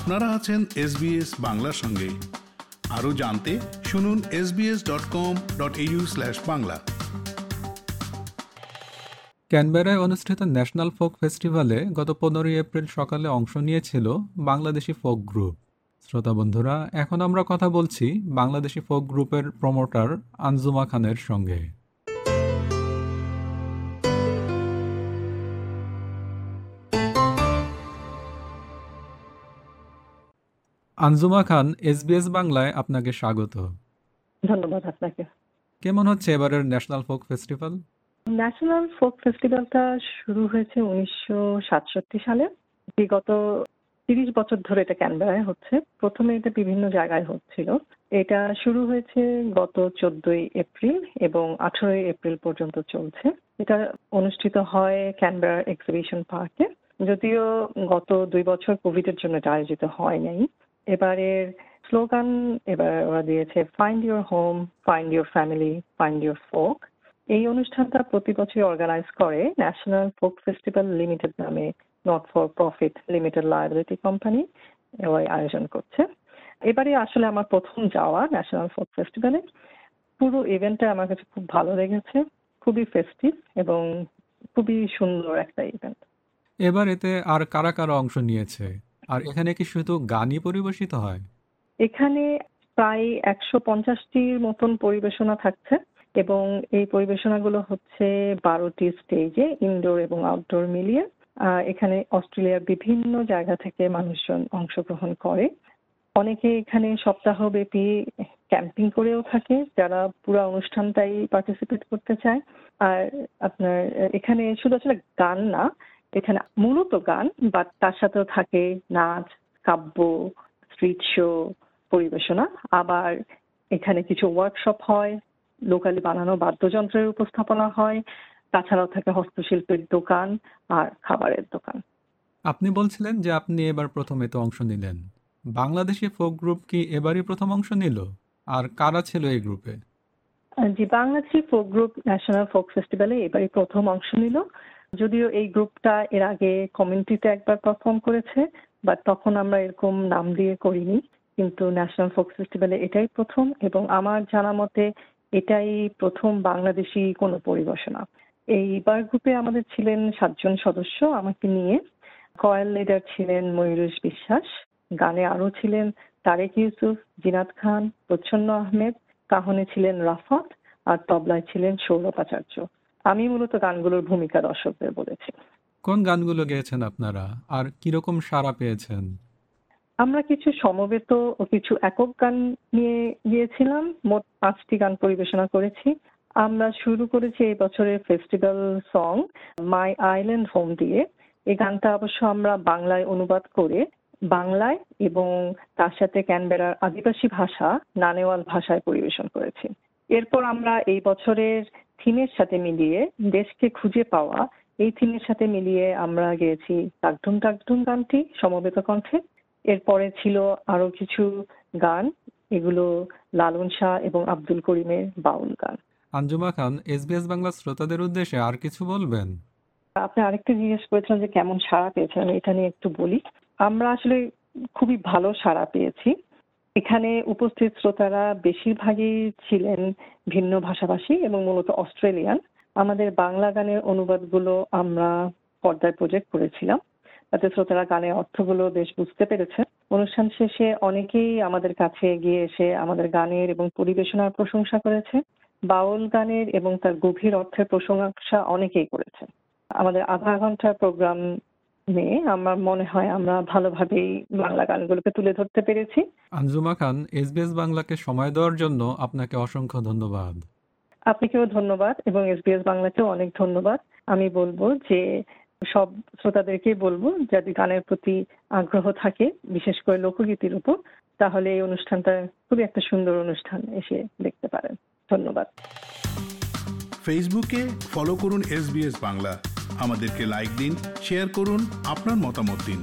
আপনারা আছেন এসবিএস বাংলার সঙ্গে। আরও জানতে শুনুন SBS dot com dot Bangla. ক্যানবেরায় অনুষ্ঠিত ন্যাশনাল ফোক ফেস্টিভ্যালে গত পনেরোই এপ্রিল সকালে অংশ নিয়েছিল বাংলাদেশি ফোক গ্রুপ। শ্রোতা বন্ধুরা, এখন আমরা কথা বলছি বাংলাদেশি ফোক গ্রুপের প্রমোটার আনজুমা খানের সঙ্গে। আনজুমা খান এসবিএস বাংলায় আপনাকে স্বাগত। ধন্যবাদ আপনাকে। কেমন হচ্ছে এবারের national folk festival? National folk ফেস্টিভ্যালটা শুরু হয়েছে উনিশশো সাতষট্টি সালে। বিগত তিরিশ বছর ধরে এটা ক্যানবেরায় হচ্ছে। প্রথমে এটা বিভিন্ন জায়গায় হচ্ছিল। এটা শুরু হয়েছে গত চোদ্দই এপ্রিল এবং আঠারোই এপ্রিল পর্যন্ত চলছে। এটা অনুষ্ঠিত হয় ক্যানবেরা এক্সিবিশন পার্কে। যদিও গত দুই বছর কোভিডের জন্য এটা আয়োজিত হয় নাই। এবারের স্লোগান এবার ওরা দিয়েছে find your home find your family find your folk এই অনুষ্ঠানটা প্রতি বছরই অর্গানাইজ করে ন্যাশনাল ফোক ফেস্টিভ্যাল লিমিটেড নামে not for profit limited liability company ওই আয়োজন করছে। এবারে আসলে আমার প্রথম যাওয়া ন্যাশনাল ফোক ফেস্টিভ্যালে পুরো ইভেন্টটা আমার কাছে খুব ভালো লেগেছে, খুবই ফেস্টিভ এবং খুবই সুন্দর একটা ইভেন্ট এবার এতে আর কারা কারা অংশ নিয়েছে? আর এখানে কি শুধু গানই পরিবেশিত হয়? এখানে প্রায় একশো পঞ্চাশটির মতন পরিবেশনা থাকছে এবং এই পরিবেশনাগুলো হচ্ছে বারোটি স্টেজে ইনডোর এবং আউটডোর মিলিয়ে। এখানে অস্ট্রেলিয়ার বিভিন্ন জায়গা থেকে মানুষজন অংশগ্রহণ করে। অনেকে এখানে সপ্তাহব্যাপী ক্যাম্পিং করেও থাকে যারা পুরো অনুষ্ঠানটাই পার্টিসিপেট করতে চায়। আর আপনার এখানে শুধু আসলে গান না এখানে মূলত গান বাট তার সাথেও থাকে নাচ কাব্য স্ট্রিট শো পরিবেশনা। আবার এখানে কিছু ওয়ার্কশপ হয় লোকালি বানানো বাদ্যযন্ত্রের উপস্থাপনা হয় তাছাড়াও থাকে হস্তশিল্পের দোকান আর খাবারের দোকান। আপনি বলছিলেন যে আপনি এবার প্রথমে তো অংশ নিলেন। বাংলাদেশি ফোক গ্রুপ কি এবারই প্রথম অংশ নিল? আর কারা ছিল এই গ্রুপে জি Bangladeshi folk group national folk ফেস্টিভ্যালে এবারই প্রথম অংশ নিল। যদিও এই গ্রুপটা এর আগে কমিউনিটিতে একবার পারফর্ম করেছে, বাট তখন আমরা এরকম নাম দিয়ে করিনি। কিন্তু ন্যাশনাল ফোক ফেস্টিভ্যালে এটাই প্রথম এবং আমার জানা মতে এটাই প্রথম বাংলাদেশি কোনো পরিবেশনা। এইবার গ্রুপে আমাদের ছিলেন সাতজন সদস্য আমাকে নিয়ে। কয়েল লিডার ছিলেন ময়ূরেশ বিশ্বাস, গানে আরও ছিলেন তারেক ইউসুফ, জিনাত খান, প্রচ্ছন্ন আহমেদ, কাহনে ছিলেন রাফাত, আর তবলায় ছিলেন সৌরভ আচার্য। আমি মূলত গানগুলোর ভূমিকা দর্শকদের বলেছি কোন গানগুলো গেয়েছেন আপনারা? আর কীরকম সাড়া পেয়েছেন? আমরা কিছু সমবেত ও কিছু একক গান নিয়ে গিয়েছিলাম। মোট পাঁচটি গান পরিবেশনা করেছি। আমরা শুরু করেছি এই বছরের festival song my island home দিয়ে। এই গানটা অবশ্য আমরা বাংলায় অনুবাদ করে বাংলায় এবং তার সাথে ক্যানবেরার আদিবাসী ভাষা নানেওয়াল ভাষায় পরিবেশন করেছি। এরপর আমরা এই বছরের থিমের সাথে মিলিয়ে দেশকে খুঁজে পাওয়া এই থিমের সাথে মিলিয়ে আমরা গেয়েছি টাকঢুম টাকঢুম গানটি সমবেত কণ্ঠে। এরপরে ছিল আরও কিছু গান এগুলো লালন শাহ এবং আব্দুল করিমের বাউল গান। আঞ্জুমা খান এসবিএস বাংলা শ্রোতাদের উদ্দেশ্যে আর কিছু বলবেন? আপনি আরেকটা জিজ্ঞেস করেছিলেন যে কেমন সাড়া পেয়েছেন এটা নিয়ে একটু বলি। আমরা আসলে খুবই ভালো সাড়া পেয়েছি। এখানে উপস্থিত শ্রোতারা বেশিরভাগই ছিলেন ভিন্ন ভাষাভাষী এবং মূলত অস্ট্রেলিয়ান। আমাদের বাংলা গানের অনুবাদগুলো আমরা পর্দায় প্রজেক্ট করেছিলাম। তাতে শ্রোতারা গানের অর্থগুলো বেশ বুঝতে পেরেছে অনুষ্ঠান শেষে অনেকেই আমাদের কাছে এগিয়ে এসে আমাদের গানের এবং পরিবেশনার প্রশংসা করেছে বাউল গানের এবং তার গভীর অর্থের প্রশংসা অনেকেই করেছে আমাদের আধা ঘণ্টার প্রোগ্রাম নিয়ে আমার মনে হয় আমরা ভালোভাবেই বাংলা গানগুলোকে তুলে ধরতে পেরেছি। আঞ্জুমা খান এসবিএস বাংলাকে সময় দেওয়ার জন্য আপনাকে অসংখ্য ধন্যবাদ। আপনাকেও ধন্যবাদ এবং এসবিএস বাংলাকেও অনেক ধন্যবাদ। আমি বলব যে সব শ্রোতাদেরকেই বলব যদি গানের প্রতি আগ্রহ থাকে বিশেষ করে লোকগীতির উপর তাহলে এই অনুষ্ঠানটা খুবই একটা সুন্দর অনুষ্ঠান এসে দেখতে পারেন। ধন্যবাদ। ফেসবুকে ফলো করুন এস বাংলা। আমাদেরকে লাইক দিন শেয়ার করুন আপনার মতামত দিন।